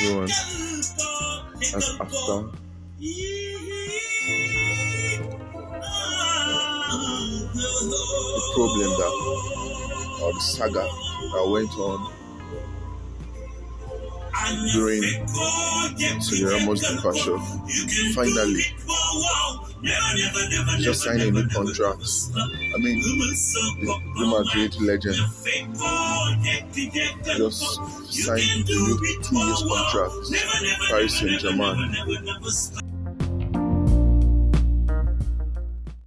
And after the problem that or the saga that went on during Sergio Ramos' departure, finally just signed a new contract. I mean, the Real Madrid legend just signed a new two years contract, Paris Saint Germain.